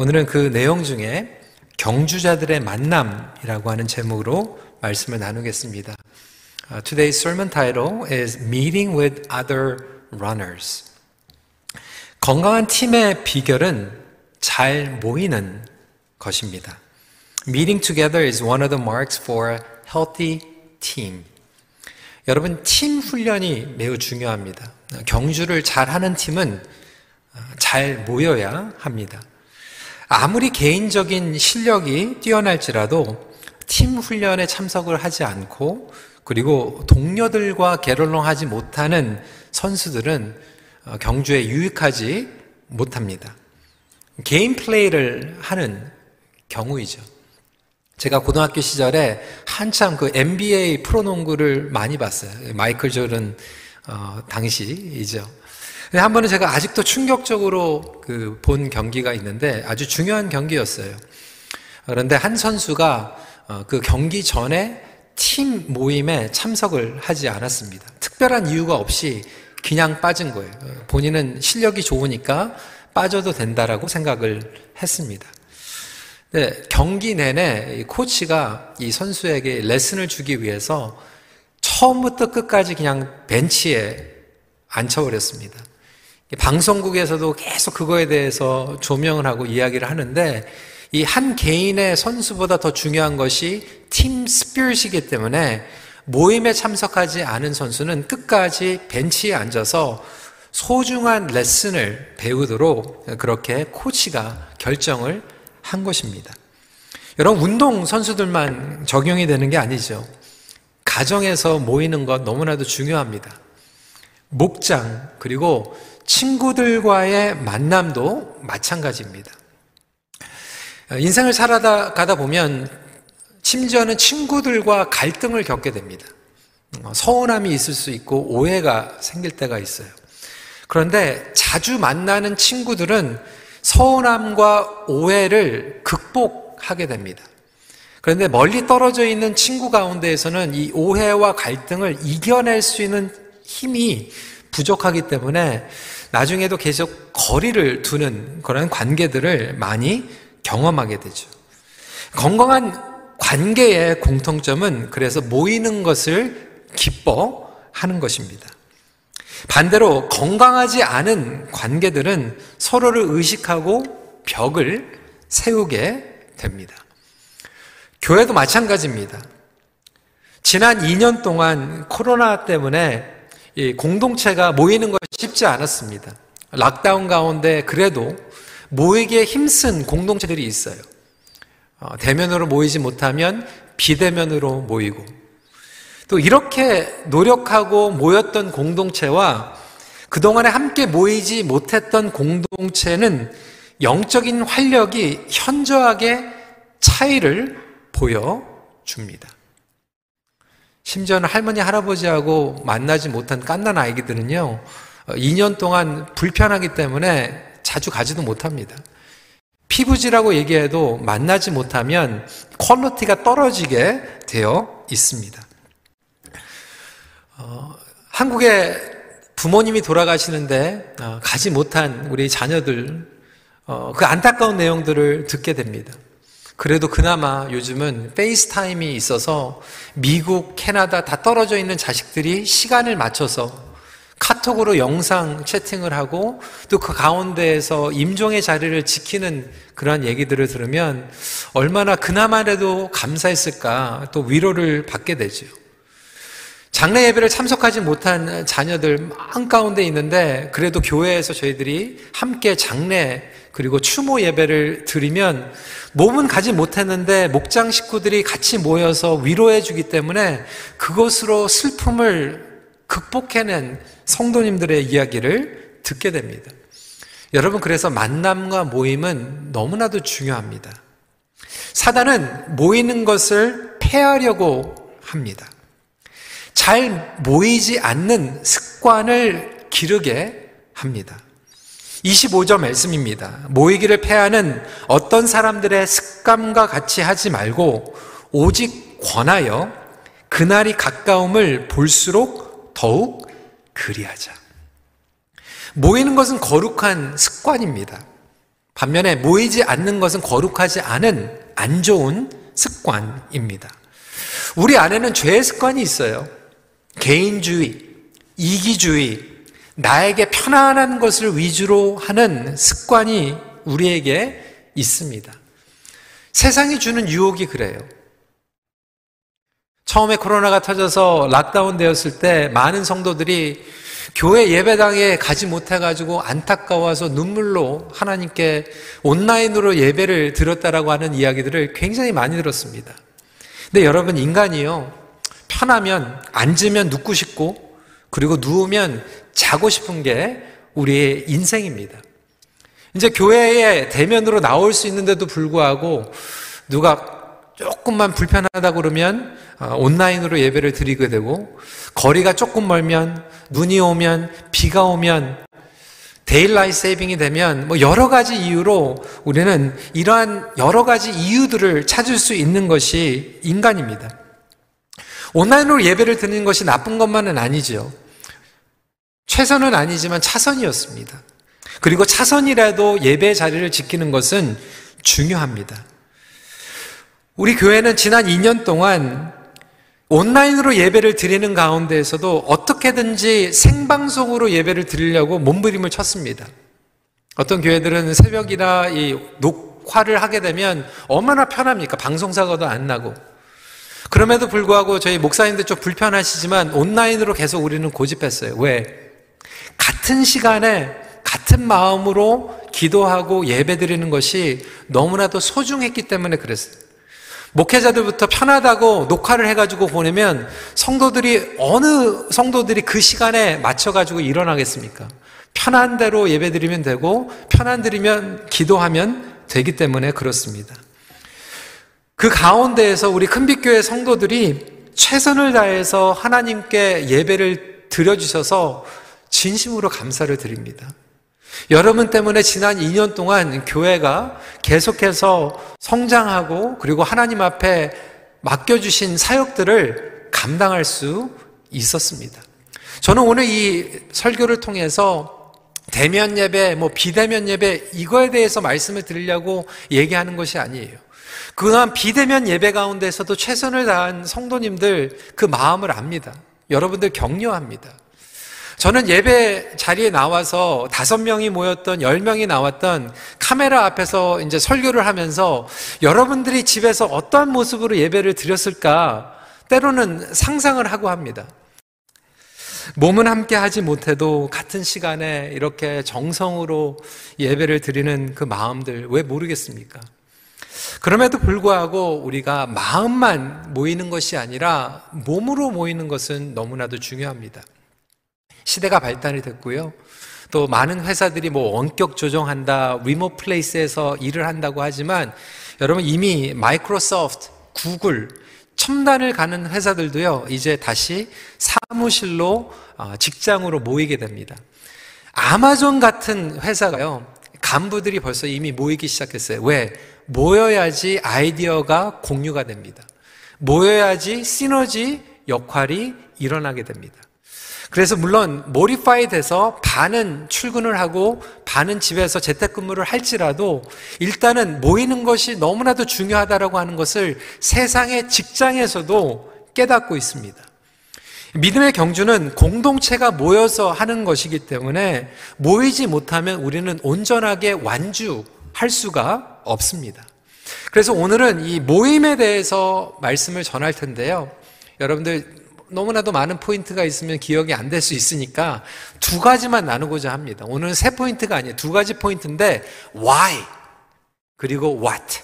오늘은 그 내용 중에 경주자들의 만남이라고 하는 제목으로 말씀을 나누겠습니다. Uh, today's sermon title is Meeting with Other Runners. 건강한 팀의 비결은 잘 모이는 것입니다. Meeting together is one of the marks for a healthy team. 여러분, 팀 훈련이 매우 중요합니다. 경주를 잘 하는 팀은 잘 모여야 합니다. 아무리 개인적인 실력이 뛰어날지라도 팀 훈련에 참석을 하지 않고 그리고 동료들과 게롤롱하지 못하는 선수들은 경주에 유익하지 못합니다. 개인 플레이를 하는 경우이죠. 제가 고등학교 시절에 한참 그 NBA 프로농구를 많이 봤어요. 마이클 조던 어, 당시이죠. 한 번은 제가 아직도 충격적으로 그 본 경기가 있는데 아주 중요한 경기였어요. 그런데 한 선수가 어, 그 경기 전에 팀 모임에 참석을 하지 않았습니다. 특별한 이유가 없이 그냥 빠진 거예요. 본인은 실력이 좋으니까 빠져도 된다라고 생각을 했습니다. 네, 경기 내내 코치가 이 선수에게 레슨을 주기 위해서 처음부터 끝까지 그냥 벤치에 앉혀버렸습니다. 방송국에서도 계속 그거에 대해서 조명을 하고 이야기를 하는데 이 한 개인의 선수보다 더 중요한 것이 팀 스피릿이기 때문에 모임에 참석하지 않은 선수는 끝까지 벤치에 앉아서 소중한 레슨을 배우도록 그렇게 코치가 결정을 한 것입니다. 여러분, 운동 선수들만 적용이 되는 게 아니죠. 가정에서 모이는 것 너무나도 중요합니다. 목장, 그리고 친구들과의 만남도 마찬가지입니다. 인생을 살아가다 보면 심지어는 친구들과 갈등을 겪게 됩니다. 서운함이 있을 수 있고 오해가 생길 때가 있어요. 그런데 자주 만나는 친구들은 서운함과 오해를 극복하게 됩니다. 그런데 멀리 떨어져 있는 친구 가운데에서는 이 오해와 갈등을 이겨낼 수 있는 힘이 부족하기 때문에 나중에도 계속 거리를 두는 그런 관계들을 많이 경험하게 되죠. 건강한 관계의 공통점은 그래서 모이는 것을 기뻐하는 것입니다. 반대로 건강하지 않은 관계들은 서로를 의식하고 벽을 세우게 됩니다. 교회도 마찬가지입니다. 지난 2년 동안 코로나 때문에 공동체가 모이는 것이 쉽지 않았습니다. 락다운 가운데 그래도 모이기에 힘쓴 공동체들이 있어요. 어, 대면으로 모이지 못하면 비대면으로 모이고 또 이렇게 노력하고 모였던 공동체와 그동안에 함께 모이지 못했던 공동체는 영적인 활력이 현저하게 차이를 보여줍니다. 심지어는 할머니, 할아버지하고 만나지 못한 깐난 아이들은요, 2년 어, 동안 불편하기 때문에 자주 가지도 못합니다. 피부지라고 얘기해도 만나지 못하면 퀄리티가 떨어지게 되어 있습니다. 어, 한국에 부모님이 돌아가시는데 어, 가지 못한 우리 자녀들 어, 그 안타까운 내용들을 듣게 됩니다. 그래도 그나마 요즘은 FaceTime이 있어서 미국, 캐나다 다 떨어져 있는 자식들이 시간을 맞춰서 카톡으로 영상 채팅을 하고 또 그 가운데에서 임종의 자리를 지키는 그러한 얘기들을 들으면 얼마나 그나마라도 감사했을까 또 위로를 받게 되죠. 장례 예배를 참석하지 못한 자녀들 한가운데 있는데 그래도 교회에서 저희들이 함께 장례 그리고 추모 예배를 드리면 몸은 가지 못했는데 목장 식구들이 같이 모여서 위로해 주기 때문에 그것으로 슬픔을 극복해낸 성도님들의 이야기를 듣게 됩니다. 여러분, 그래서 만남과 모임은 너무나도 중요합니다. 사단은 모이는 것을 폐하려고 합니다. 잘 모이지 않는 습관을 기르게 합니다. 25절 말씀입니다. 모이기를 패하는 어떤 사람들의 습관과 같이 하지 말고 오직 권하여 그날이 가까움을 볼수록 더욱 그리하자. 모이는 것은 거룩한 습관입니다. 반면에 모이지 않는 것은 거룩하지 않은 안 좋은 습관입니다. 우리 안에는 죄의 습관이 있어요. 개인주의, 이기주의, 나에게 편안한 것을 위주로 하는 습관이 우리에게 있습니다. 세상이 주는 유혹이 그래요. 처음에 코로나가 터져서 락다운 되었을 때 많은 성도들이 교회 예배당에 가지 못해가지고 안타까워서 눈물로 하나님께 온라인으로 예배를 드렸다라고 하는 이야기들을 굉장히 많이 들었습니다. 근데 여러분, 인간이요. 편하면 앉으면 눕고 싶고, 그리고 누우면 자고 싶은 게 우리의 인생입니다. 이제 교회에 대면으로 나올 수 있는데도 불구하고 누가 조금만 불편하다 그러면 어, 온라인으로 예배를 드리게 되고 거리가 조금 멀면 눈이 오면 비가 오면 데일라이 세이빙이 되면 뭐 여러 가지 이유로 우리는 이러한 여러 가지 이유들을 찾을 수 있는 것이 인간입니다. 온라인으로 예배를 드리는 것이 나쁜 것만은 아니죠. 최선은 아니지만 차선이었습니다. 그리고 차선이라도 예배 자리를 지키는 것은 중요합니다. 우리 교회는 지난 2년 동안 온라인으로 예배를 드리는 가운데에서도 어떻게든지 생방송으로 예배를 드리려고 몸부림을 쳤습니다. 어떤 교회들은 새벽이나 이 녹화를 하게 되면 얼마나 편합니까? 방송사고도 안 나고. 그럼에도 불구하고 저희 목사님들 좀 불편하시지만 온라인으로 계속 우리는 고집했어요. 왜? 같은 시간에 같은 마음으로 기도하고 예배 드리는 것이 너무나도 소중했기 때문에 그랬어요. 목회자들부터 편하다고 녹화를 해가지고 보내면 성도들이 어느 성도들이 그 시간에 맞춰가지고 일어나겠습니까? 편한 대로 예배 드리면 되고 편한 드리면 기도하면 되기 때문에 그렇습니다. 그 가운데에서 우리 큰빛교회 성도들이 최선을 다해서 하나님께 예배를 드려주셔서 진심으로 감사를 드립니다. 여러분 때문에 지난 2년 동안 교회가 계속해서 성장하고 그리고 하나님 앞에 맡겨주신 사역들을 감당할 수 있었습니다. 저는 오늘 이 설교를 통해서 대면 예배, 뭐 비대면 예배, 이거에 대해서 말씀을 드리려고 얘기하는 것이 아니에요. 그동안 비대면 예배 가운데서도 최선을 다한 성도님들 그 마음을 압니다. 여러분들 격려합니다. 저는 예배 자리에 나와서 다섯 명이 모였던 열 명이 나왔던 카메라 앞에서 이제 설교를 하면서 여러분들이 집에서 어떠한 모습으로 예배를 드렸을까 때로는 상상을 하고 합니다. 몸은 함께 하지 못해도 같은 시간에 이렇게 정성으로 예배를 드리는 그 마음들 왜 모르겠습니까? 그럼에도 불구하고 우리가 마음만 모이는 것이 아니라 몸으로 모이는 것은 너무나도 중요합니다. 시대가 발달이 됐고요. 또 많은 회사들이 뭐 원격 조정한다, remote place에서 일을 한다고 하지만 여러분 이미 마이크로소프트, 구글, 첨단을 가는 회사들도요, 이제 다시 사무실로 어, 직장으로 모이게 됩니다. 아마존 같은 회사가요, 간부들이 벌써 이미 모이기 시작했어요. 왜? 모여야지 아이디어가 공유가 됩니다. 모여야지 시너지 역할이 일어나게 됩니다. 그래서 물론 모리파이 돼서 반은 출근을 하고 반은 집에서 재택근무를 할지라도 일단은 모이는 것이 너무나도 중요하다라고 하는 것을 세상의 직장에서도 깨닫고 있습니다. 믿음의 경주는 공동체가 모여서 하는 것이기 때문에 모이지 못하면 우리는 온전하게 완주할 수가 없습니다. 그래서 오늘은 이 모임에 대해서 말씀을 전할 텐데요. 여러분들 너무나도 많은 포인트가 있으면 기억이 안 될 수 있으니까 두 가지만 나누고자 합니다. 오늘은 세 포인트가 아니에요. 두 가지 포인트인데 why 그리고 what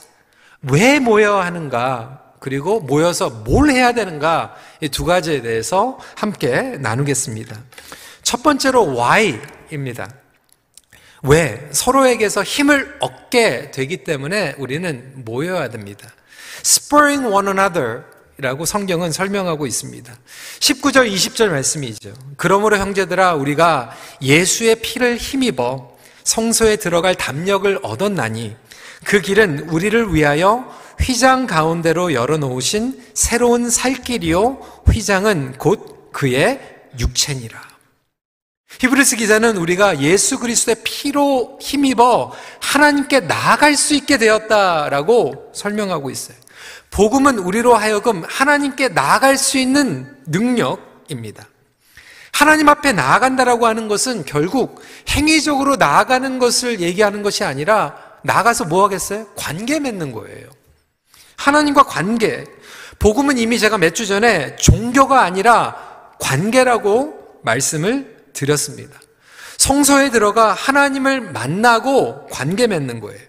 왜 모여야 하는가 그리고 모여서 뭘 해야 되는가 이 두 가지에 대해서 함께 나누겠습니다. 첫 번째로 why입니다. 왜 서로에게서 힘을 얻게 되기 때문에 우리는 모여야 됩니다. spurring one another 라고 성경은 설명하고 있습니다. 19절, 20절 말씀이죠. 그러므로 형제들아, 우리가 예수의 피를 힘입어 성소에 들어갈 담력을 얻었나니 그 길은 우리를 위하여 휘장 가운데로 열어놓으신 새로운 살길이요. 휘장은 곧 그의 육체니라. 히브리스 기자는 우리가 예수 그리스도의 피로 힘입어 하나님께 나아갈 수 있게 되었다라고 설명하고 있어요. 복음은 우리로 하여금 하나님께 나아갈 수 있는 능력입니다. 하나님 앞에 나아간다라고 하는 것은 결국 행위적으로 나아가는 것을 얘기하는 것이 아니라 나가서 뭐 하겠어요? 관계 맺는 거예요. 하나님과 관계. 복음은 이미 제가 몇 주 전에 종교가 아니라 관계라고 말씀을 드렸습니다. 성소에 들어가 하나님을 만나고 관계 맺는 거예요.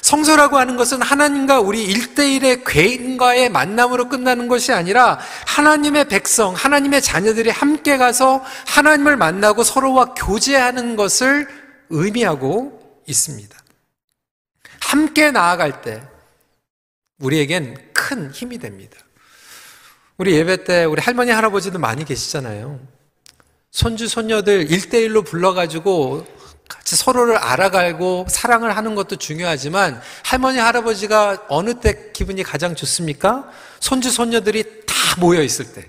성소라고 하는 것은 하나님과 우리 일대일의 괴인과의 만남으로 끝나는 것이 아니라 하나님의 백성, 하나님의 자녀들이 함께 가서 하나님을 만나고 서로와 교제하는 것을 의미하고 있습니다. 함께 나아갈 때 우리에겐 큰 힘이 됩니다. 우리 예배 때 우리 할머니, 할아버지도 많이 계시잖아요. 손주, 손녀들 일대일로 불러가지고 같이 서로를 알아가고 사랑을 하는 것도 중요하지만 할머니, 할아버지가 어느 때 기분이 가장 좋습니까? 손주, 손녀들이 다 모여 있을 때.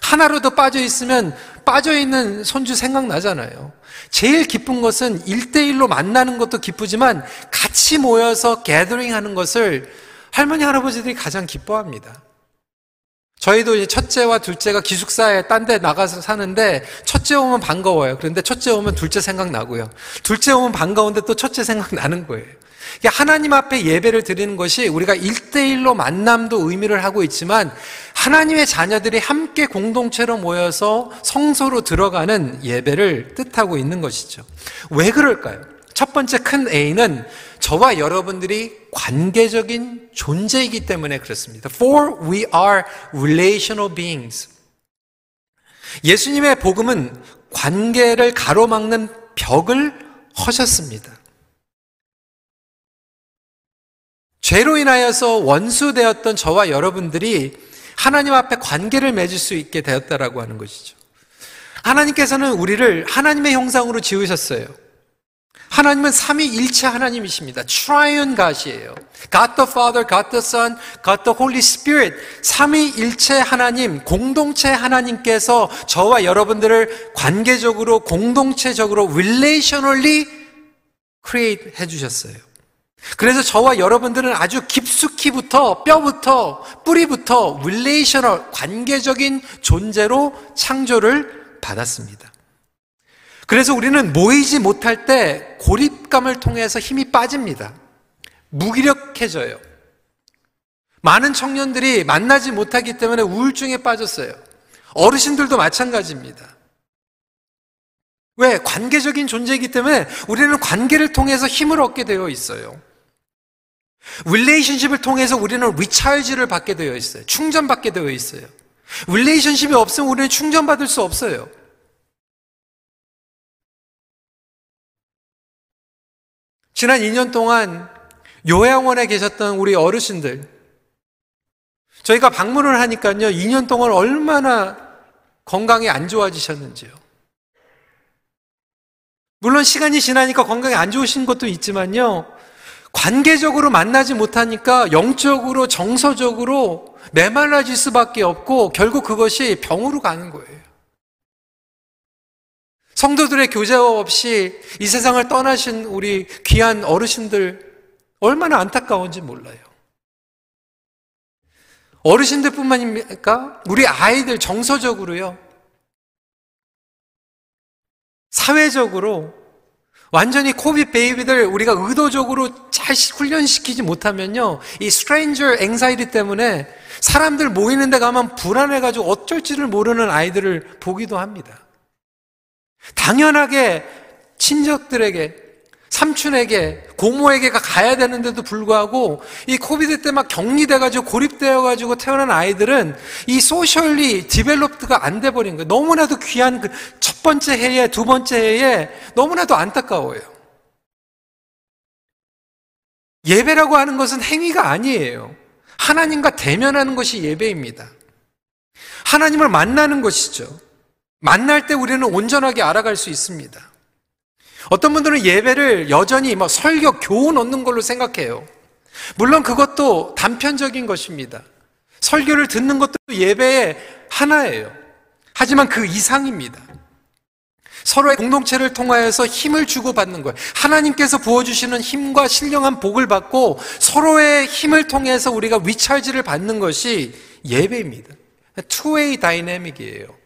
하나로도 빠져 있으면 빠져 있는 손주 생각나잖아요. 제일 기쁜 것은 일대일로 만나는 것도 기쁘지만 같이 모여서 게더링 하는 것을 할머니, 할아버지들이 가장 기뻐합니다. 저희도 이제 첫째와 둘째가 기숙사에 딴 데 나가서 사는데 첫째 오면 반가워요. 그런데 첫째 오면 둘째 생각나고요. 둘째 오면 반가운데 또 첫째 생각나는 거예요. 하나님 앞에 예배를 드리는 것이 우리가 일대일로 만남도 의미를 하고 있지만 하나님의 자녀들이 함께 공동체로 모여서 성소로 들어가는 예배를 뜻하고 있는 것이죠. 왜 그럴까요? 첫 번째 큰 A는 저와 여러분들이 관계적인 존재이기 때문에 그렇습니다. For we are relational beings. 예수님의 복음은 관계를 가로막는 벽을 허셨습니다. 죄로 인하여서 원수되었던 저와 여러분들이 하나님 앞에 관계를 맺을 수 있게 되었다라고 하는 것이죠. 하나님께서는 우리를 하나님의 형상으로 지으셨어요. 하나님은 삼위일체 하나님이십니다. Triune God이에요. God the Father, God the Son, God the Holy Spirit. 삼위일체 하나님, 공동체 하나님께서 저와 여러분들을 관계적으로, 공동체적으로, relationally create 해 주셨어요. 그래서 저와 여러분들은 아주 깊숙이부터, 뼈부터, 뿌리부터 relational, 관계적인 존재로 창조를 받았습니다. 그래서 우리는 모이지 못할 때 고립감을 통해서 힘이 빠집니다. 무기력해져요. 많은 청년들이 만나지 못하기 때문에 우울증에 빠졌어요. 어르신들도 마찬가지입니다. 왜? 관계적인 존재이기 때문에 우리는 관계를 통해서 힘을 얻게 되어 있어요. relationship을 통해서 우리는 recharge를 받게 되어 있어요. 충전받게 되어 있어요. 릴레이션십이 없으면 우리는 충전받을 수 없어요. 지난 2년 동안 요양원에 계셨던 우리 어르신들, 저희가 방문을 하니까요, 2년 동안 얼마나 건강이 안 좋아지셨는지요. 물론 시간이 지나니까 건강이 안 좋으신 것도 있지만요, 관계적으로 만나지 못하니까 영적으로, 정서적으로 메말라질 수밖에 없고, 결국 그것이 병으로 가는 거예요. 성도들의 교제 없이 이 세상을 떠나신 우리 귀한 어르신들 얼마나 안타까운지 몰라요. 어르신들 뿐만입니까? 우리 아이들 정서적으로요. 사회적으로 완전히 COVID baby들 우리가 의도적으로 잘 훈련시키지 못하면요. 이 stranger anxiety 때문에 사람들 모이는 데 가면 불안해가지고 어쩔지를 모르는 아이들을 보기도 합니다. 당연하게 친척들에게 삼촌에게 고모에게가 가야 되는데도 불구하고 이 COVID 때 막 격리돼가지고 고립되어가지고 태어난 아이들은 이 socially developed가 안 돼 버린 거예요. 너무나도 귀한 그 첫 번째 해에 두 번째 해에 너무나도 안타까워요. 예배라고 하는 것은 행위가 아니에요. 하나님과 대면하는 것이 예배입니다. 하나님을 만나는 것이죠. 만날 때 우리는 온전하게 알아갈 수 있습니다. 어떤 분들은 예배를 여전히 뭐 설교, 교훈 얻는 걸로 생각해요. 물론 그것도 단편적인 것입니다. 설교를 듣는 것도 예배의 하나예요. 하지만 그 이상입니다. 서로의 공동체를 통하여서 힘을 주고받는 거예요. 하나님께서 부어주시는 힘과 신령한 복을 받고 서로의 힘을 통해서 우리가 위찰지를 받는 것이 예배입니다. 투웨이 다이내믹이에요.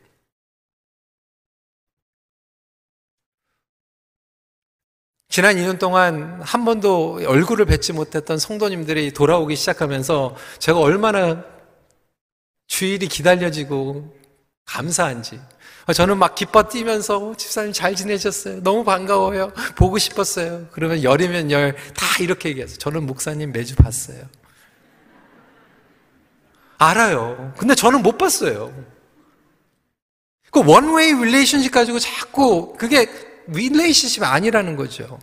지난 2년 동안 한 번도 얼굴을 뵙지 못했던 성도님들이 돌아오기 시작하면서 제가 얼마나 주일이 기다려지고 감사한지 저는 막 기뻐 뛰면서 집사님 잘 지내셨어요. 너무 반가워요. 보고 싶었어요. 그러면 열이면 열 다 이렇게 얘기해서 저는 목사님 매주 봤어요. 알아요. 근데 저는 못 봤어요. 그 one-way relationship 가지고 자꾸 그게 relationship이 아니라는 거죠.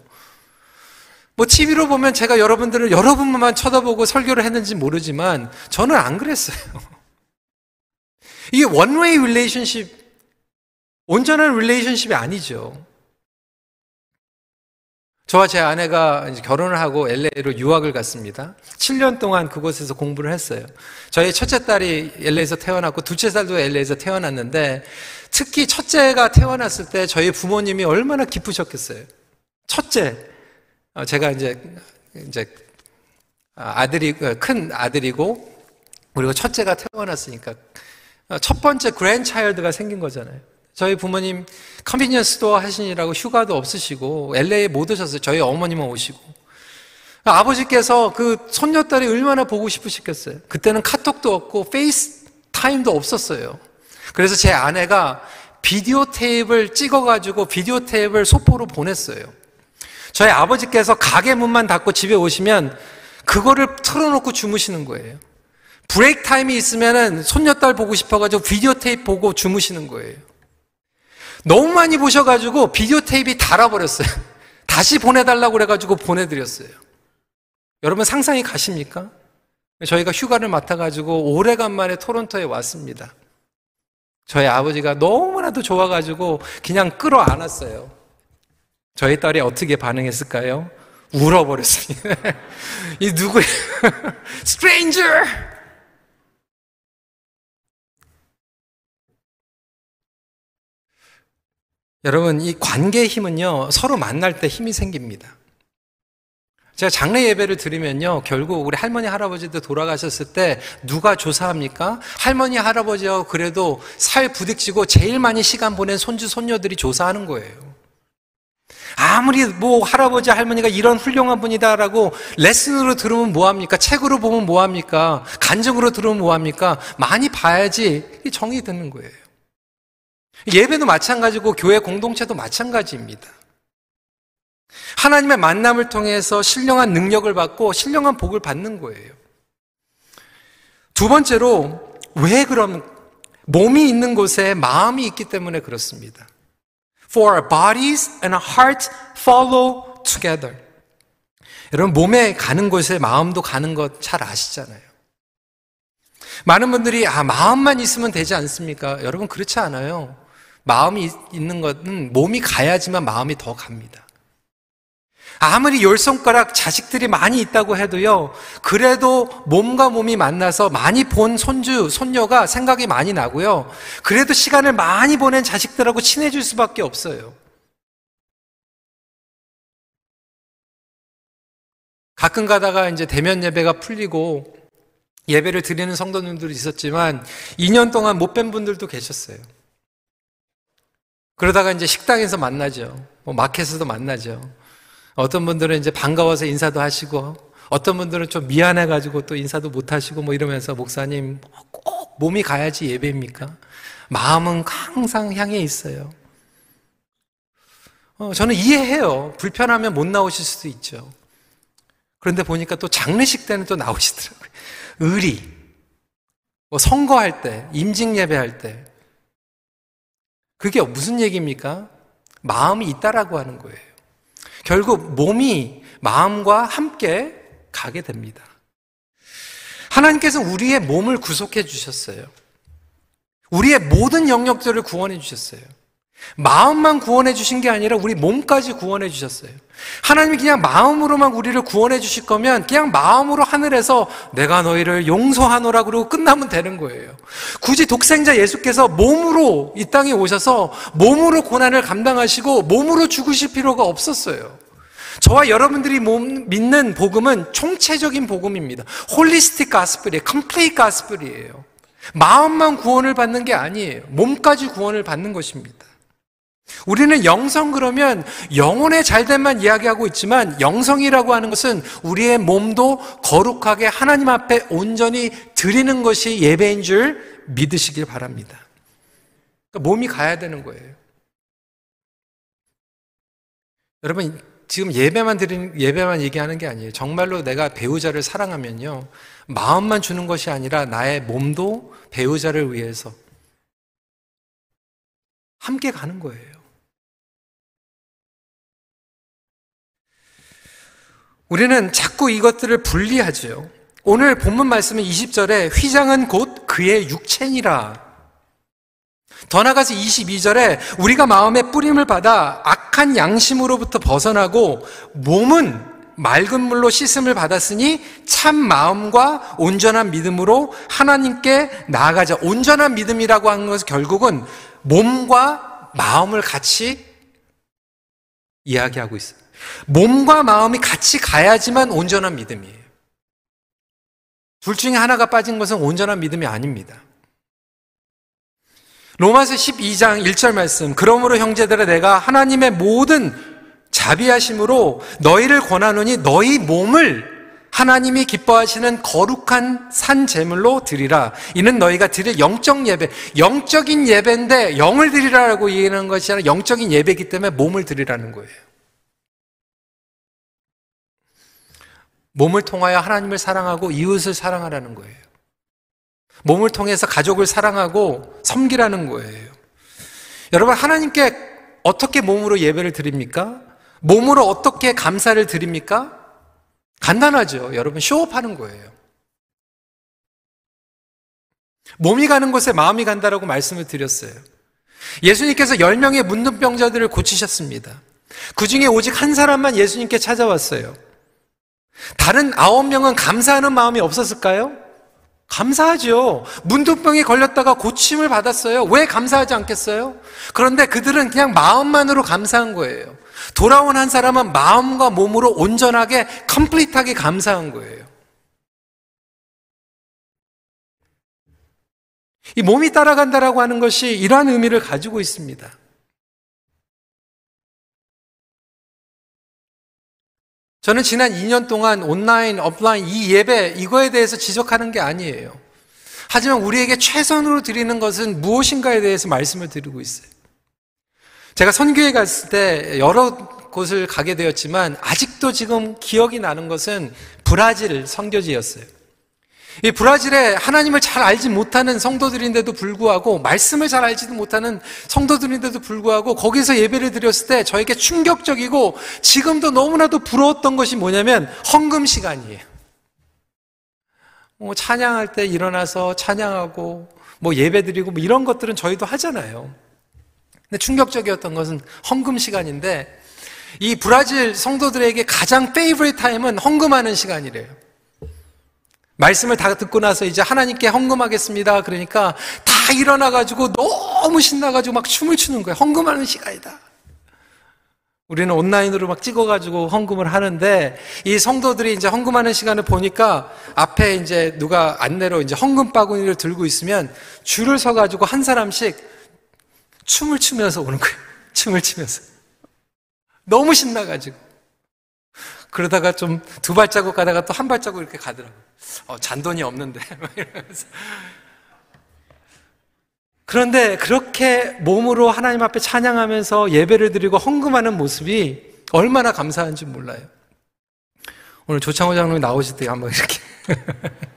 뭐 TV로 보면 제가 여러분들을 여러분만 쳐다보고 설교를 했는지 모르지만 저는 안 그랬어요. 이게 one-way relationship 온전한 relationship이 아니죠. 저와 제 아내가 결혼을 하고 LA로 유학을 갔습니다. 7년 동안 그곳에서 공부를 했어요. 저희 첫째 딸이 LA에서 태어났고 둘째 딸도 LA에서 태어났는데 특히 첫째가 태어났을 때 저희 부모님이 얼마나 기쁘셨겠어요. 첫째, 어, 제가 이제 이제 아들이 큰 아들이고 그리고 첫째가 태어났으니까 어, 첫 번째 grandchild가 생긴 거잖아요. 저희 부모님 convenience store 하시느라고 휴가도 없으시고 LA에 못 오셨어요. 저희 어머님은 오시고. 아버지께서 그 손녀딸이 얼마나 보고 싶으셨겠어요. 그때는 카톡도 없고 FaceTime도 없었어요. 그래서 제 아내가 비디오 테이프를 찍어가지고 비디오 테이프를 소포로 보냈어요. 저희 아버지께서 가게 문만 닫고 집에 오시면 그거를 틀어놓고 주무시는 거예요. break time이 있으면은 손녀딸 보고 싶어가지고 비디오 테이프 보고 주무시는 거예요. 너무 많이 보셔가지고 비디오 테이프이 달아버렸어요. 다시 보내달라고 그래가지고 보내드렸어요. 여러분 상상이 가십니까? 저희가 휴가를 맡아가지고 오래간만에 토론토에 왔습니다. 저희 아버지가 너무나도 좋아가지고 그냥 끌어안았어요. 저희 딸이 어떻게 반응했을까요? 울어버렸습니다. 이 누구야? 스트레인저! 여러분, 이 관계의 힘은요, 서로 만날 때 힘이 생깁니다. 제가 장례 예배를 드리면요, 결국 우리 할머니, 할아버지도 돌아가셨을 때 누가 조사합니까? 할머니, 할아버지하고 그래도 사회 부딪히고 제일 많이 시간 보낸 손주, 손녀들이 조사하는 거예요. 아무리 뭐 할아버지, 할머니가 이런 훌륭한 분이다라고 레슨으로 들으면 뭐합니까? 책으로 보면 뭐합니까? 간증으로 들으면 뭐합니까? 많이 봐야지 정이 드는 거예요. 예배도 마찬가지고 교회 공동체도 마찬가지입니다. 하나님의 만남을 통해서 신령한 능력을 받고 신령한 복을 받는 거예요. 두 번째로 왜 그럼 몸이 있는 곳에 마음이 있기 때문에 그렇습니다. For our bodies and our hearts follow together. 여러분 몸에 가는 곳에 마음도 가는 것 잘 아시잖아요. 많은 분들이 아 마음만 있으면 되지 않습니까? 여러분 그렇지 않아요. 마음이 있는 것은 몸이 가야지만 마음이 더 갑니다. 아무리 열 손가락 자식들이 많이 있다고 해도요, 그래도 몸과 몸이 만나서 많이 본 손주, 손녀가 생각이 많이 나고요, 그래도 시간을 많이 보낸 자식들하고 친해질 수밖에 없어요. 가끔 가다가 이제 대면 예배가 풀리고 예배를 드리는 성도님들도 있었지만 2년 동안 못 뵌 분들도 계셨어요. 그러다가 이제 식당에서 만나죠. 뭐 마켓에서도 만나죠. 어떤 분들은 이제 반가워서 인사도 하시고, 어떤 분들은 좀 미안해가지고 또 인사도 못 하시고 뭐 이러면서 목사님 꼭 몸이 가야지 예배입니까? 마음은 항상 향해 있어요. 어, 저는 이해해요. 불편하면 못 나오실 수도 있죠. 그런데 보니까 또 장례식 때는 또 나오시더라고요. 의리. 뭐 선거할 때, 임직 예배할 때, 그게 무슨 얘기입니까? 마음이 있다라고 하는 거예요. 결국 몸이 마음과 함께 가게 됩니다. 하나님께서 우리의 몸을 구속해 주셨어요. 우리의 모든 영역들을 구원해 주셨어요. 마음만 구원해 주신 게 아니라 우리 몸까지 구원해 주셨어요. 하나님이 그냥 마음으로만 우리를 구원해 주실 거면 그냥 마음으로 하늘에서 내가 너희를 용서하노라 그러고 끝나면 되는 거예요. 굳이 독생자 예수께서 몸으로 이 땅에 오셔서 몸으로 고난을 감당하시고 몸으로 죽으실 필요가 없었어요. 저와 여러분들이 믿는 복음은 총체적인 복음입니다. holistic gospel이에요. complete gospel이에요. 마음만 구원을 받는 게 아니에요. 몸까지 구원을 받는 것입니다. 우리는 영성 그러면 영혼의 잘됨만 이야기하고 있지만 영성이라고 하는 것은 우리의 몸도 거룩하게 하나님 앞에 온전히 드리는 것이 예배인 줄 믿으시길 바랍니다. 그러니까 몸이 가야 되는 거예요. 여러분 지금 예배만 드리는 예배만 얘기하는 게 아니에요. 정말로 내가 배우자를 사랑하면요. 마음만 주는 것이 아니라 나의 몸도 배우자를 위해서 함께 가는 거예요. 우리는 자꾸 이것들을 분리하죠. 오늘 본문 말씀은 20절에 휘장은 곧 그의 육체니라. 더 나가서 22절에 우리가 마음의 뿌림을 받아 악한 양심으로부터 벗어나고 몸은 맑은 물로 씻음을 받았으니 참 마음과 온전한 믿음으로 하나님께 나아가자. 온전한 믿음이라고 하는 것은 결국은 몸과 마음을 같이 이야기하고 있어요. 몸과 마음이 같이 가야지만 온전한 믿음이에요. 둘 중에 하나가 빠진 것은 온전한 믿음이 아닙니다. 로마서 12장 1절 말씀. 그러므로 형제들아 내가 하나님의 모든 자비하심으로 너희를 권하노니 너희 몸을 하나님이 기뻐하시는 거룩한 산 제물로 드리라. 이는 너희가 드릴 영적 예배, 영적인 예배인데 영을 드리라고 얘기하는 것이 아니라 영적인 예배이기 때문에 몸을 드리라는 거예요. 몸을 통하여 하나님을 사랑하고 이웃을 사랑하라는 거예요. 몸을 통해서 가족을 사랑하고 섬기라는 거예요. 여러분, 하나님께 어떻게 몸으로 예배를 드립니까? 몸으로 어떻게 감사를 드립니까? 간단하죠. 여러분, 쇼업 하는 거예요. 몸이 가는 곳에 마음이 간다라고 말씀을 드렸어요. 예수님께서 10명의 문둥병자들을 고치셨습니다. 그 중에 오직 한 사람만 예수님께 찾아왔어요. 다른 아홉 명은 감사하는 마음이 없었을까요? 감사하죠. 문둥병에 걸렸다가 고침을 받았어요. 왜 감사하지 않겠어요? 그런데 그들은 그냥 마음만으로 감사한 거예요. 돌아온 한 사람은 마음과 몸으로 온전하게 컴플리트하게 감사한 거예요. 이 몸이 따라간다라고 하는 것이 이러한 의미를 가지고 있습니다. 저는 지난 2년 동안 온라인, 업라인 이 예배 이거에 대해서 지적하는 게 아니에요. 하지만 우리에게 최선으로 드리는 것은 무엇인가에 대해서 말씀을 드리고 있어요. 제가 선교에 갔을 때 여러 곳을 가게 되었지만 아직도 지금 기억이 나는 것은 브라질 선교지였어요. 이 브라질에 하나님을 잘 알지 못하는 성도들인데도 불구하고 말씀을 잘 알지도 못하는 성도들인데도 불구하고 거기서 예배를 드렸을 때 저에게 충격적이고 지금도 너무나도 부러웠던 것이 뭐냐면 헌금 시간이에요. 뭐 찬양할 때 일어나서 찬양하고 뭐 예배 드리고 뭐 이런 것들은 저희도 하잖아요. 근데 충격적이었던 것은 헌금 시간인데 이 브라질 성도들에게 가장 페이브릿 타임은 헌금하는 시간이래요. 말씀을 다 듣고 나서 이제 하나님께 헌금하겠습니다. 그러니까 다 일어나가지고 너무 신나가지고 막 춤을 추는 거예요. 헌금하는 시간이다. 우리는 온라인으로 막 찍어가지고 헌금을 하는데 이 성도들이 이제 헌금하는 시간을 보니까 앞에 이제 누가 안내로 이제 헌금 바구니를 들고 있으면 줄을 서가지고 한 사람씩 춤을 추면서 오는 거예요. 춤을 추면서. 너무 신나가지고. 그러다가 좀 두 발자국 가다가 또 한 발자국 이렇게 가더라고요. 어, 잔돈이 없는데. 그런데 그렇게 몸으로 하나님 앞에 찬양하면서 예배를 드리고 헌금하는 모습이 얼마나 감사한지 몰라요. 오늘 조창호 장로님 나오실 때 한번 이렇게.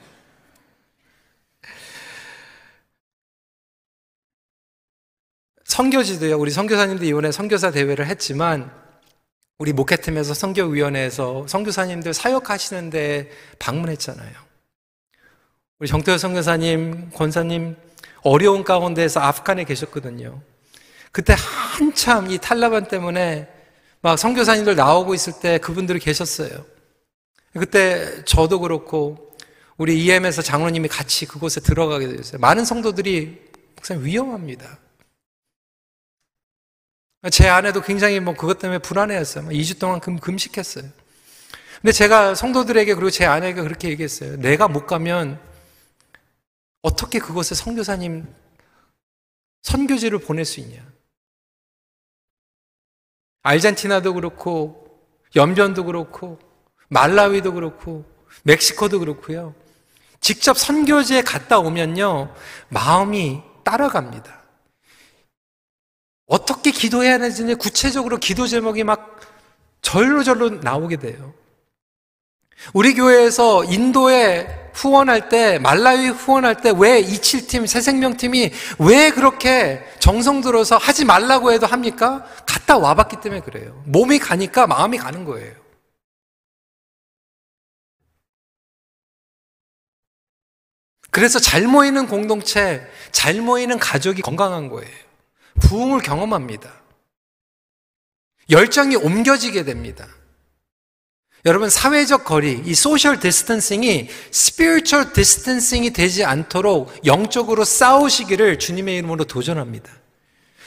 선교지도요. 우리 선교사님도 이번에 선교사 대회를 했지만 우리 목회팀에서 선교위원회에서 선교사님들 사역하시는데 방문했잖아요. 우리 정태호 선교사님, 권사님 어려운 가운데에서 아프간에 계셨거든요. 그때 한참 이 탈라반 때문에 막 선교사님들 나오고 있을 때 그분들이 계셨어요. 그때 저도 그렇고 우리 EM에서 장로님이 같이 그곳에 들어가게 되었어요. 많은 성도들이 목사님 위험합니다. 제 아내도 굉장히 뭐 그것 때문에 불안해했어요. 2주 동안 금, 금식했어요. 근데 제가 성도들에게 그리고 제 아내가 그렇게 얘기했어요. 내가 못 가면 어떻게 그곳에 선교사님 선교지를 보낼 수 있냐? 아르헨티나도 그렇고 연변도 그렇고 말라위도 그렇고 멕시코도 그렇고요. 직접 선교지에 갔다 오면요. 마음이 따라갑니다. 어떻게 기도해야 되는지 구체적으로 기도 제목이 막 절로절로 나오게 돼요. 우리 교회에서 인도에 후원할 때, 말라위 후원할 때왜 27팀, 새생명팀이 왜 그렇게 정성 들어서 하지 말라고 해도 합니까? 갔다 와봤기 때문에 그래요. 몸이 가니까 마음이 가는 거예요. 그래서 잘 모이는 공동체, 잘 모이는 가족이 건강한 거예요. 부흥을 경험합니다. 열정이 옮겨지게 됩니다. 여러분 사회적 거리, 이 social distancing이 spiritual distancing이 되지 않도록 영적으로 싸우시기를 주님의 이름으로 도전합니다.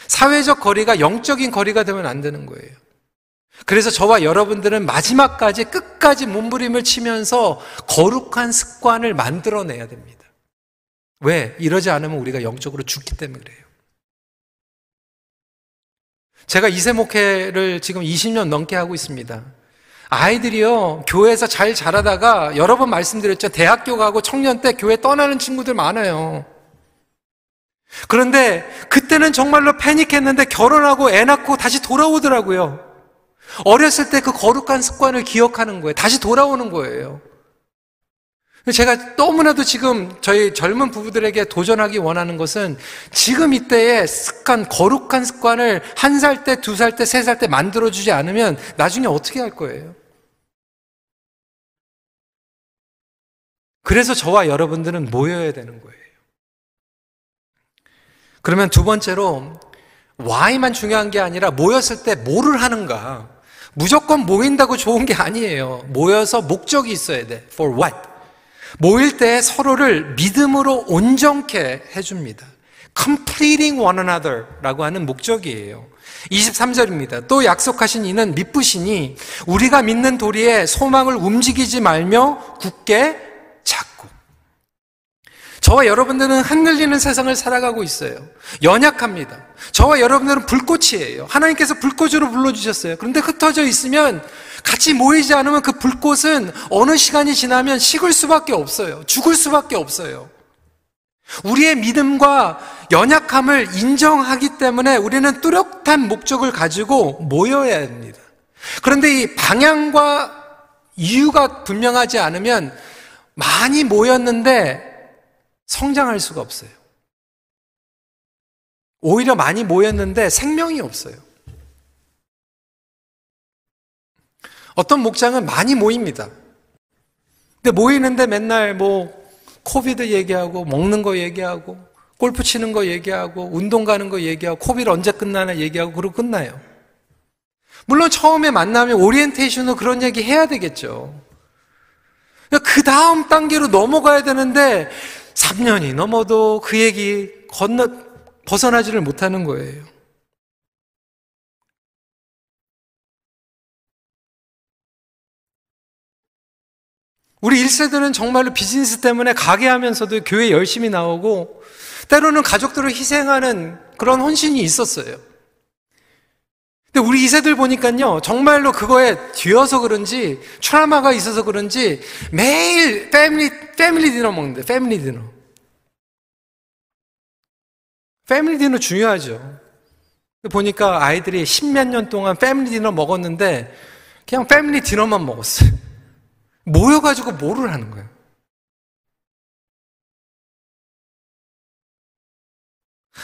사회적 거리가 영적인 거리가 되면 안 되는 거예요. 그래서 저와 여러분들은 마지막까지 끝까지 몸부림을 치면서 거룩한 습관을 만들어내야 됩니다. 왜? 이러지 않으면 우리가 영적으로 죽기 때문에 그래요. 제가 이세 목회를 지금 20년 넘게 하고 있습니다. 아이들이요, 교회에서 잘 자라다가 여러 번 말씀드렸죠. 대학교 가고 청년 때 교회 떠나는 친구들 많아요. 그런데 그때는 정말로 패닉했는데 결혼하고 애 낳고 다시 돌아오더라고요. 어렸을 때 그 거룩한 습관을 기억하는 거예요. 다시 돌아오는 거예요. 제가 너무나도 지금 저희 젊은 부부들에게 도전하기 원하는 것은 지금 이때의 습관, 거룩한 습관을 한 살 때, 두 살 때, 세 살 때 만들어주지 않으면 나중에 어떻게 할 거예요? 그래서 저와 여러분들은 모여야 되는 거예요. 그러면 두 번째로, why만 중요한 게 아니라 모였을 때 뭐를 하는가. 무조건 모인다고 좋은 게 아니에요. 모여서 목적이 있어야 돼. For what? 모일 때 서로를 믿음으로 온전케 해줍니다. completing one another 라고 하는 목적이에요. 23절입니다. 또 약속하신 이는 믿부시니 우리가 믿는 도리에 소망을 움직이지 말며 굳게 잡고 저와 여러분들은 흔들리는 세상을 살아가고 있어요. 연약합니다. 저와 여러분들은 불꽃이에요. 하나님께서 불꽃으로 불러주셨어요. 그런데 흩어져 있으면 같이 모이지 않으면 그 불꽃은 어느 시간이 지나면 식을 수밖에 없어요. 죽을 수밖에 없어요. 우리의 믿음과 연약함을 인정하기 때문에 우리는 뚜렷한 목적을 가지고 모여야 합니다. 그런데 이 방향과 이유가 분명하지 않으면 많이 모였는데 성장할 수가 없어요. 오히려 많이 모였는데 생명이 없어요. 어떤 목장은 많이 모입니다. 근데 모이는데 맨날 뭐 COVID 얘기하고 먹는 거 얘기하고 골프 치는 거 얘기하고 운동 가는 거 얘기하고 COVID 언제 끝나나 얘기하고 그러고 끝나요. 물론 처음에 만나면 오리엔테이션으로 그런 얘기 해야 되겠죠. 그 다음 단계로 넘어가야 되는데 3년이 넘어도 그 얘기 건너, 벗어나지를 못하는 거예요. 우리 1세들은 정말로 비즈니스 때문에 가게 하면서도 교회 열심히 나오고 때로는 가족들을 희생하는 그런 헌신이 있었어요. 근데 우리 2세들 보니까요, 정말로 그거에 데어서 그런지, 트라우마가 있어서 그런지 매일 family, family dinner 먹는데, family dinner. family dinner 중요하죠. 보니까 아이들이 십몇 년 동안 family 디너 먹었는데, 그냥 패밀리 디너만 먹었어요. 모여가지고 뭐를 하는 거예요?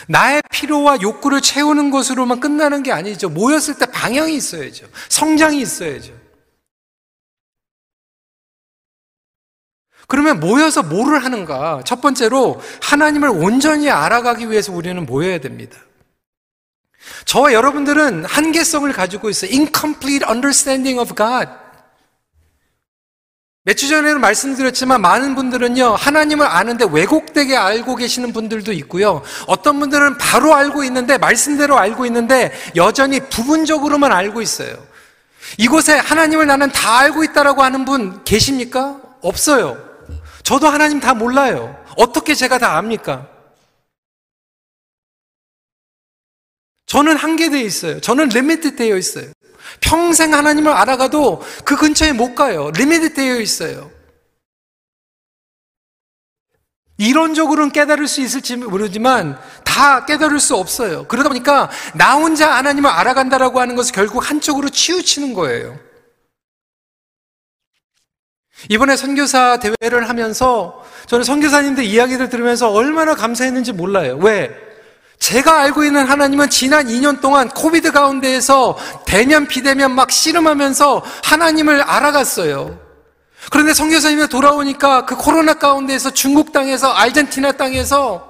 나의 필요와 욕구를 채우는 것으로만 끝나는 게 아니죠. 모였을 때 방향이 있어야죠. 성장이 있어야죠. 그러면 모여서 뭐를 하는가? 첫 번째로 하나님을 온전히 알아가기 위해서 우리는 모여야 됩니다. 저와 여러분들은 한계성을 가지고 있어요. incomplete understanding of God. 몇주 전에는 말씀드렸지만 많은 분들은요, 하나님을 아는데 왜곡되게 알고 계시는 분들도 있고요. 어떤 분들은 바로 알고 있는데, 말씀대로 알고 있는데, 여전히 부분적으로만 알고 있어요. 이곳에 하나님을 나는 다 알고 있다라고 하는 분 계십니까? 없어요. 저도 하나님 다 몰라요. 어떻게 제가 다 압니까? 저는 한계되어 있어요. 저는 limit 되어 있어요. 평생 하나님을 알아가도 그 근처에 못 가요. limit 되어 있어요. 이론적으로는 깨달을 수 있을지 모르지만 다 깨달을 수 없어요. 그러다 보니까 나 혼자 하나님을 알아간다라고 하는 것은 결국 한쪽으로 치우치는 거예요. 이번에 선교사 대회를 하면서 저는 선교사님들 이야기를 들으면서 얼마나 감사했는지 몰라요. 왜? 제가 알고 있는 하나님은 지난 2년 동안 COVID 가운데에서 대면 비대면 막 씨름하면서 하나님을 알아갔어요. 그런데 선교사님이 돌아오니까 그 코로나 가운데에서 중국 땅에서 아르헨티나 땅에서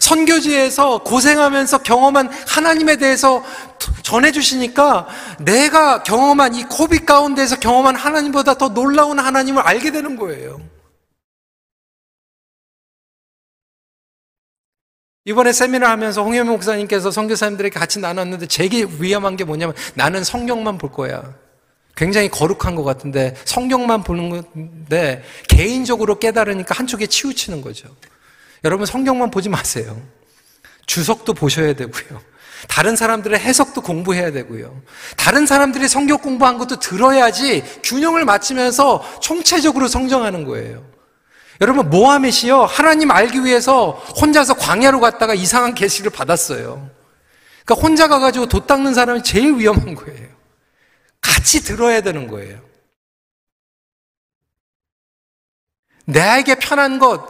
선교지에서 고생하면서 경험한 하나님에 대해서 전해주시니까 내가 경험한 이 COVID 가운데에서 경험한 하나님보다 더 놀라운 하나님을 알게 되는 거예요. 이번에 세미나 하면서 홍현미 목사님께서 선교사님들에게 같이 나눴는데 제게 위험한 게 뭐냐면 나는 성경만 볼 거야. 굉장히 거룩한 것 같은데 성경만 보는 건데 개인적으로 깨달으니까 한쪽에 치우치는 거죠. 여러분 성경만 보지 마세요. 주석도 보셔야 되고요. 다른 사람들의 해석도 공부해야 되고요. 다른 사람들이 성경 공부한 것도 들어야지 균형을 맞추면서 총체적으로 성장하는 거예요. 여러분 모하멧이요 하나님 알기 위해서 혼자서 광야로 갔다가 이상한 계시를 받았어요. 그러니까 혼자 가가지고 돛 닦는 사람이 제일 위험한 거예요. 같이 들어야 되는 거예요. 나에게 편한 것,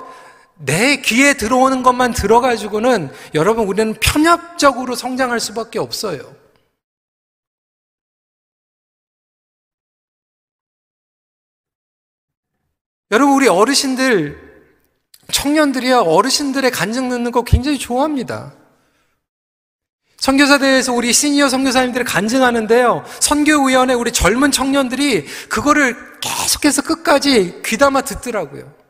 내 귀에 들어오는 것만 들어가지고는 여러분 우리는 편협적으로 성장할 수밖에 없어요. 여러분, 우리 어르신들, 청년들이요, 어르신들의 간증 듣는 거 굉장히 좋아합니다. 선교사대에서 우리 시니어 선교사님들이 간증하는데요. 선교위원회 우리 젊은 청년들이 그거를 계속해서 끝까지 귀담아 듣더라고요.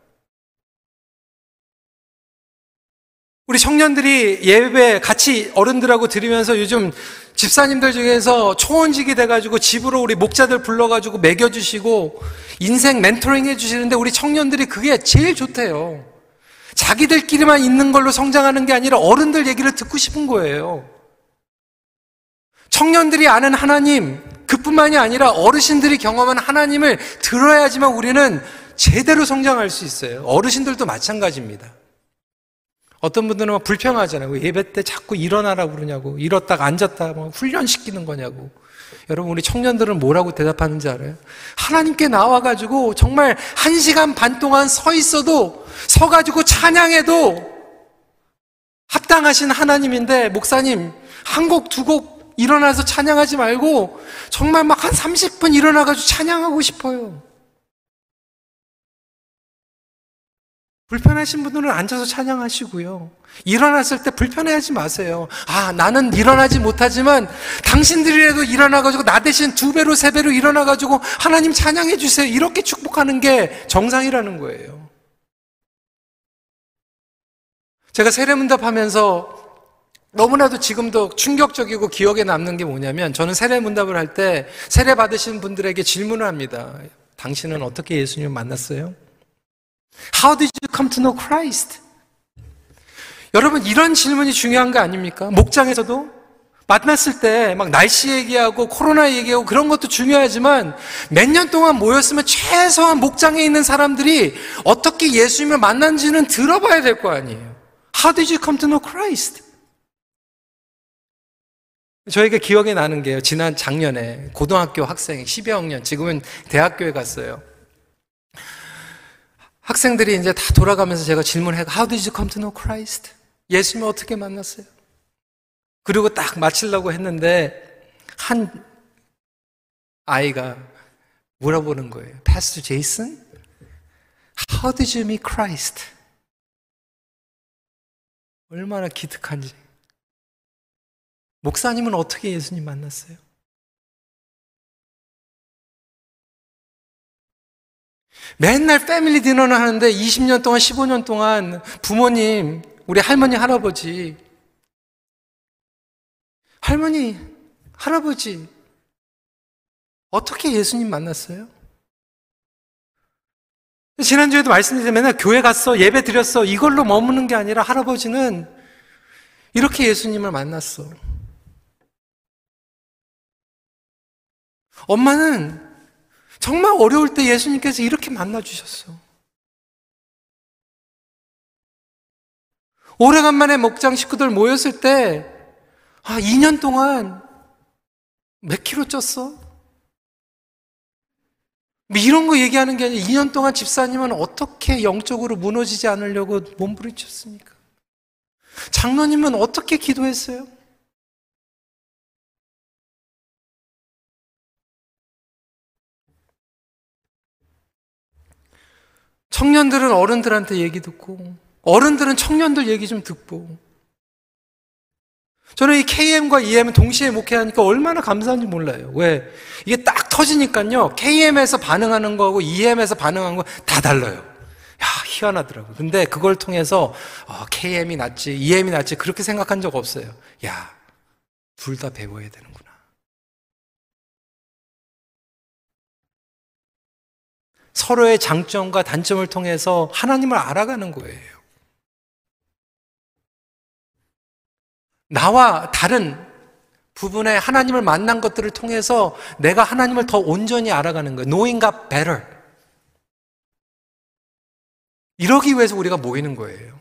우리 청년들이 예배 같이 어른들하고 들으면서 요즘 집사님들 중에서 초원직이 돼가지고 집으로 우리 목자들 불러가지고 먹여주시고 인생 멘토링 해주시는데 우리 청년들이 그게 제일 좋대요. 자기들끼리만 있는 걸로 성장하는 게 아니라 어른들 얘기를 듣고 싶은 거예요. 청년들이 아는 하나님, 그뿐만이 아니라 어르신들이 경험한 하나님을 들어야지만 우리는 제대로 성장할 수 있어요. 어르신들도 마찬가지입니다. 어떤 분들은 불평하잖아요. 예배 때 자꾸 일어나라고 그러냐고. 일었다가 앉았다가 뭐 훈련시키는 거냐고. 여러분, 우리 청년들은 뭐라고 대답하는지 알아요? 하나님께 나와가지고 정말 한 시간 반 동안 서 있어도, 서가지고 찬양해도 합당하신 하나님인데, 목사님, 한 곡, 두 곡 일어나서 찬양하지 말고, 정말 막 한 30분 일어나가지고 찬양하고 싶어요. 불편하신 분들은 앉아서 찬양하시고요. 일어났을 때 불편해하지 마세요. 아, 나는 일어나지 못하지만 당신들이라도 일어나가지고 나 대신 두 배로, 세 배로 일어나가지고 하나님 찬양해 주세요. 이렇게 축복하는 게 정상이라는 거예요. 제가 세례문답 하면서 너무나도 지금도 충격적이고 기억에 남는 게 뭐냐면 저는 세례문답을 할 때 세례 받으신 분들에게 질문을 합니다. 당신은 어떻게 예수님을 만났어요? How did you come to know Christ? 여러분, 이런 질문이 중요한 거 아닙니까? 목장에서도 만났을 때 막 날씨 얘기하고 코로나 얘기하고 그런 것도 중요하지만 몇 년 동안 모였으면 최소한 목장에 있는 사람들이 어떻게 예수님을 만난지는 들어봐야 될 거 아니에요. How did you come to know Christ? 저에게 기억에 나는 게요. 지난 작년에 고등학교 학생 12학년, 지금은 대학교에 갔어요. 학생들이 이제 다 돌아가면서 제가 질문해, How did you come to know Christ? 예수님 어떻게 만났어요? 그리고 딱 마치려고 했는데, 한 아이가 물어보는 거예요. Pastor Jason? How did you meet Christ? 얼마나 기특한지. 목사님은 어떻게 예수님 만났어요? 맨날 패밀리 디너를 하는데 20년 동안, 15년 동안 부모님, 우리 할머니, 할아버지, 할머니, 할아버지, 어떻게 예수님 만났어요? 지난주에도 말씀드린 맨날 교회 갔어, 예배 드렸어, 이걸로 머무는 게 아니라 할아버지는 이렇게 예수님을 만났어. 엄마는 정말 어려울 때 예수님께서 이렇게 만나주셨어. 오래간만에 목장 식구들 모였을 때, 아, 2년 동안 몇 킬로 쪘어? 뭐 이런 거 얘기하는 게 아니라 2년 동안 집사님은 어떻게 영적으로 무너지지 않으려고 몸부림쳤습니까? 장로님은 어떻게 기도했어요? 청년들은 어른들한테 얘기 듣고, 어른들은 청년들 얘기 좀 듣고. 저는 이 KM과 EM은 동시에 목회하니까 얼마나 감사한지 몰라요. 왜? 이게 딱 터지니까요. KM에서 반응하는 거하고 EM에서 반응하는 거 다 달라요. 야, 희한하더라고요. 근데 그걸 통해서 어, KM이 낫지, EM이 낫지 그렇게 생각한 적 없어요. 야, 둘 다 배워야 되는구나. 서로의 장점과 단점을 통해서 하나님을 알아가는 거예요. 나와 다른 부분에 하나님을 만난 것들을 통해서 내가 하나님을 더 온전히 알아가는 거예요. Knowing God better. 이러기 위해서 우리가 모이는 거예요.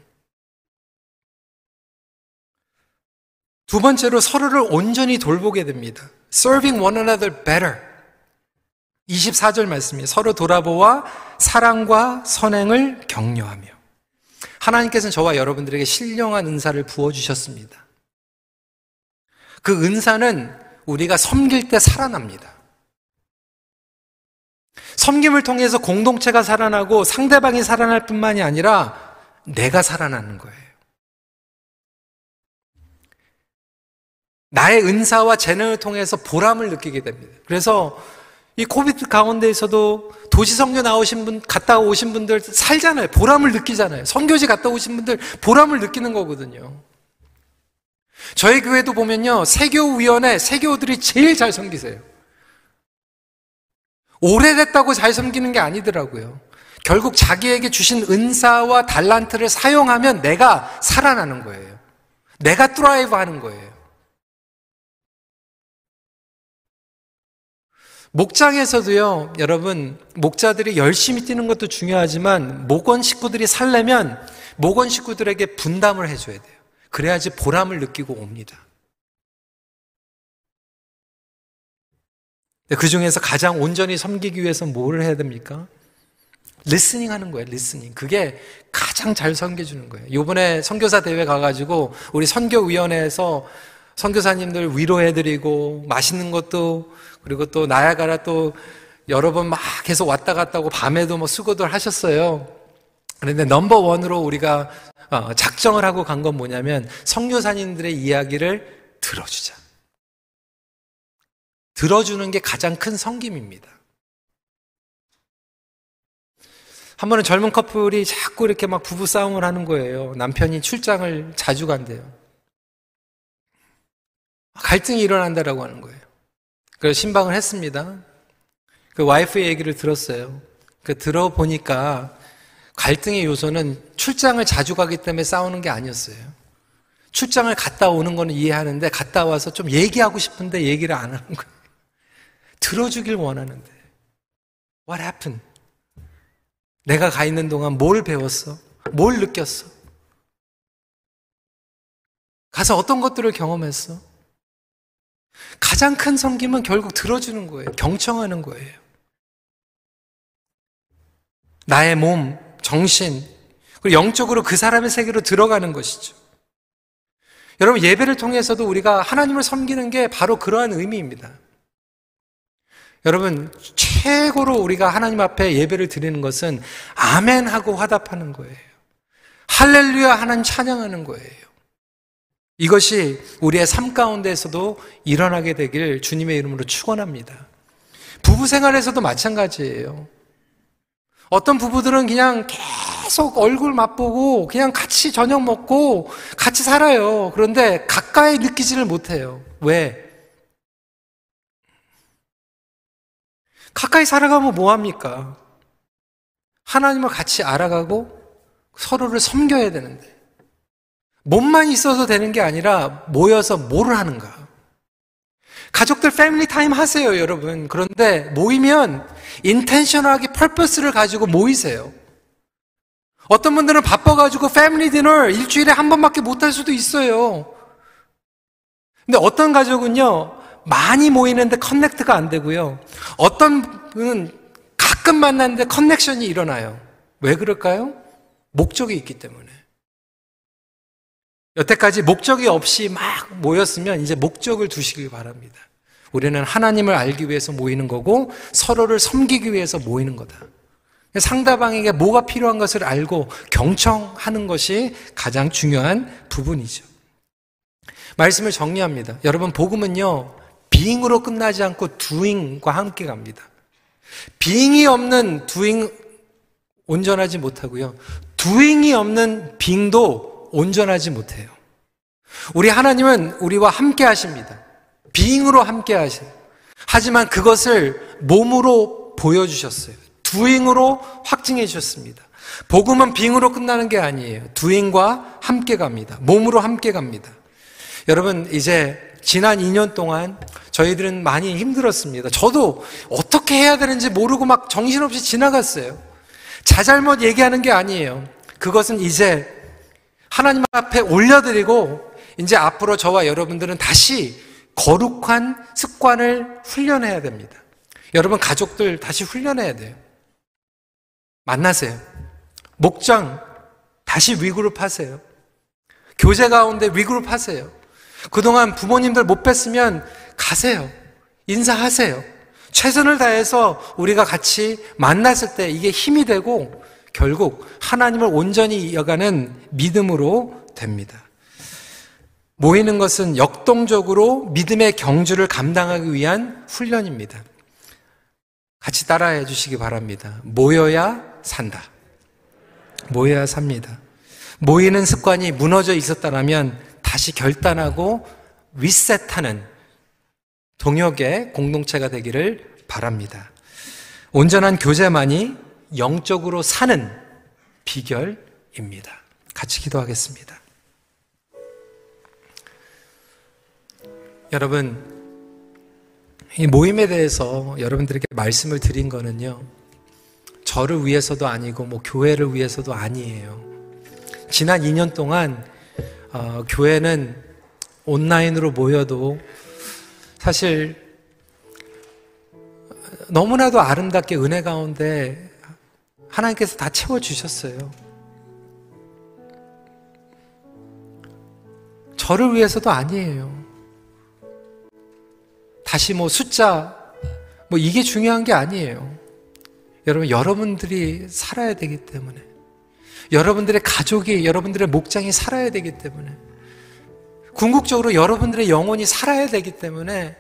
두 번째로 서로를 온전히 돌보게 됩니다. Serving one another better. 24절 말씀이에요. 서로 돌아보아 사랑과 선행을 격려하며. 하나님께서는 저와 여러분들에게 신령한 은사를 부어주셨습니다. 그 은사는 우리가 섬길 때 살아납니다. 섬김을 통해서 공동체가 살아나고 상대방이 살아날 뿐만이 아니라 내가 살아나는 거예요. 나의 은사와 재능을 통해서 보람을 느끼게 됩니다. 그래서 이 코비드 가운데에서도 도시 성교 나오신 분, 갔다 오신 분들 살잖아요. 보람을 느끼잖아요. 성교지 갔다 오신 분들 보람을 느끼는 거거든요. 저희 교회도 보면요. 세교위원회, 세교들이 제일 잘 섬기세요. 오래됐다고 잘 섬기는 게 아니더라고요. 결국 자기에게 주신 은사와 달란트를 사용하면 내가 살아나는 거예요. 내가 드라이브 하는 거예요. 목장에서도요, 여러분, 목자들이 열심히 뛰는 것도 중요하지만, 목원 식구들이 살려면, 목원 식구들에게 분담을 해줘야 돼요. 그래야지 보람을 느끼고 옵니다. 그 중에서 가장 온전히 섬기기 위해서 뭘 해야 됩니까? listening 하는 거예요, listening. 그게 가장 잘 섬겨주는 거예요. 요번에 선교사 대회 가가지고, 우리 선교위원회에서 선교사님들 위로해드리고, 맛있는 것도 그리고 또 나야가라 또 여러 번 막 계속 왔다 갔다 하고 밤에도 뭐 수고들 하셨어요. 그런데 넘버 원으로 우리가 어, 작정을 하고 간 건 뭐냐면 성교사님들의 이야기를 들어주자. 들어주는 게 가장 큰 성김입니다. 한 번은 젊은 커플이 자꾸 이렇게 막 부부 싸움을 하는 거예요. 남편이 출장을 자주 간대요. 갈등이 일어난다라고 하는 거예요. 그래서 신방을 했습니다. 그 와이프의 얘기를 들었어요. 그 들어보니까 갈등의 요소는 출장을 자주 가기 때문에 싸우는 게 아니었어요. 출장을 갔다 오는 거는 이해하는데 갔다 와서 좀 얘기하고 싶은데 얘기를 안 하는 거예요. 들어주길 원하는데. What happened? 내가 가 있는 동안 뭘 배웠어? 뭘 느꼈어? 가서 어떤 것들을 경험했어? 가장 큰 섬김은 결국 들어주는 거예요. 경청하는 거예요. 나의 몸, 정신, 그리고 영적으로 그 사람의 세계로 들어가는 것이죠. 여러분, 예배를 통해서도 우리가 하나님을 섬기는 게 바로 그러한 의미입니다. 여러분, 최고로 우리가 하나님 앞에 예배를 드리는 것은 아멘 하고 화답하는 거예요. 할렐루야 하나님 찬양하는 거예요. 이것이 우리의 삶 가운데에서도 일어나게 되길 주님의 이름으로 축원합니다. 부부 생활에서도 마찬가지예요. 어떤 부부들은 그냥 계속 얼굴 맛보고 그냥 같이 저녁 먹고 같이 살아요. 그런데 가까이 느끼지를 못해요. 왜? 가까이 살아가면 뭐 합니까? 하나님을 같이 알아가고 서로를 섬겨야 되는데. 몸만 있어서 되는 게 아니라 모여서 뭐를 하는가? 가족들 패밀리 타임 하세요, 여러분. 그런데 모이면 인텐셔널하게 펄퍼스를 가지고 모이세요. 어떤 분들은 바빠가지고 패밀리 디너 일주일에 한 번밖에 못 할 수도 있어요. 근데 어떤 가족은요, 많이 모이는데 커넥트가 안 되고요. 어떤 분은 가끔 만났는데 커넥션이 일어나요. 왜 그럴까요? 목적이 있기 때문에. 여태까지 목적이 없이 막 모였으면 이제 목적을 두시길 바랍니다. 우리는 하나님을 알기 위해서 모이는 거고 서로를 섬기기 위해서 모이는 거다. 상대방에게 뭐가 필요한 것을 알고 경청하는 것이 가장 중요한 부분이죠. 말씀을 정리합니다. 여러분, 복음은요, 비잉으로 끝나지 않고 두잉과 함께 갑니다. 비잉이 없는 두잉 온전하지 못하고요. 두잉이 없는 빙도 온전하지 못해요. 우리 하나님은 우리와 함께 하십니다. 비잉으로 함께 하세요. 하지만 그것을 몸으로 보여주셨어요. 두잉으로 확증해 주셨습니다. 복음은 빙으로 끝나는 게 아니에요. 두잉과 함께 갑니다. 몸으로 함께 갑니다. 여러분, 이제 지난 2년 동안 저희들은 많이 힘들었습니다. 저도 어떻게 해야 되는지 모르고 막 정신없이 지나갔어요. 자잘못 얘기하는 게 아니에요. 그것은 이제 하나님 앞에 올려드리고 이제 앞으로 저와 여러분들은 다시 거룩한 습관을 훈련해야 됩니다. 여러분 가족들 다시 훈련해야 돼요. 만나세요. 목장 다시 위그룹 하세요. 교제 가운데 위그룹 하세요. 그동안 부모님들 못 뵀으면 가세요. 인사하세요. 최선을 다해서 우리가 같이 만났을 때 이게 힘이 되고 결국 하나님을 온전히 이어가는 믿음으로 됩니다. 모이는 것은 역동적으로 믿음의 경주를 감당하기 위한 훈련입니다. 같이 따라해 주시기 바랍니다. 모여야 산다. 모여야 삽니다. 모이는 습관이 무너져 있었다면 다시 결단하고 리셋하는 동역의 공동체가 되기를 바랍니다. 온전한 교제만이 영적으로 사는 비결입니다. 같이 기도하겠습니다. 여러분, 이 모임에 대해서 여러분들에게 말씀을 드린 거는요, 저를 위해서도 아니고, 뭐, 교회를 위해서도 아니에요. 지난 2년 동안, 어, 교회는 온라인으로 모여도 사실 너무나도 아름답게 은혜 가운데 하나님께서 다 채워주셨어요. 저를 위해서도 아니에요. 다시 뭐 숫자, 뭐 이게 중요한 게 아니에요. 여러분, 여러분들이 살아야 되기 때문에. 여러분들의 가족이, 여러분들의 목장이 살아야 되기 때문에. 궁극적으로 여러분들의 영혼이 살아야 되기 때문에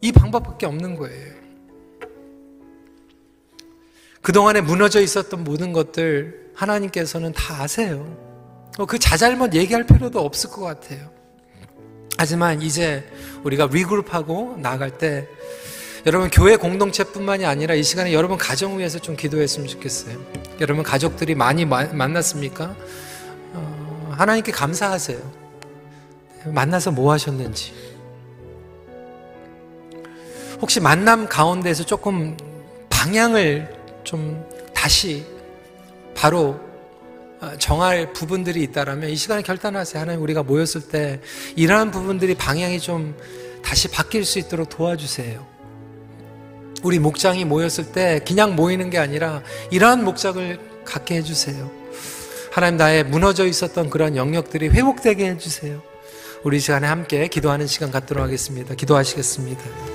이 방법밖에 없는 거예요. 그동안에 무너져 있었던 모든 것들 하나님께서는 다 아세요. 어, 그 자잘못 얘기할 필요도 없을 것 같아요. 하지만 이제 우리가 리그룹하고 나아갈 때 여러분 교회 공동체뿐만이 아니라 이 시간에 여러분 가정을 위해서 좀 기도했으면 좋겠어요. 여러분 가족들이 많이 마, 만났습니까? 어, 하나님께 감사하세요. 만나서 뭐 하셨는지. 혹시 만남 가운데서 조금 방향을 좀 다시 바로 어, 정할 부분들이 있다라면 이 시간에 결단하세요. 하나님 우리가 모였을 때 이러한 부분들이 방향이 좀 다시 바뀔 수 있도록 도와주세요. 우리 목장이 모였을 때 그냥 모이는 게 아니라 이러한 목적을 갖게 해주세요. 하나님 나의 무너져 있었던 그런 영역들이 회복되게 해주세요. 우리 시간에 함께 기도하는 시간 갖도록 하겠습니다. 기도하시겠습니다.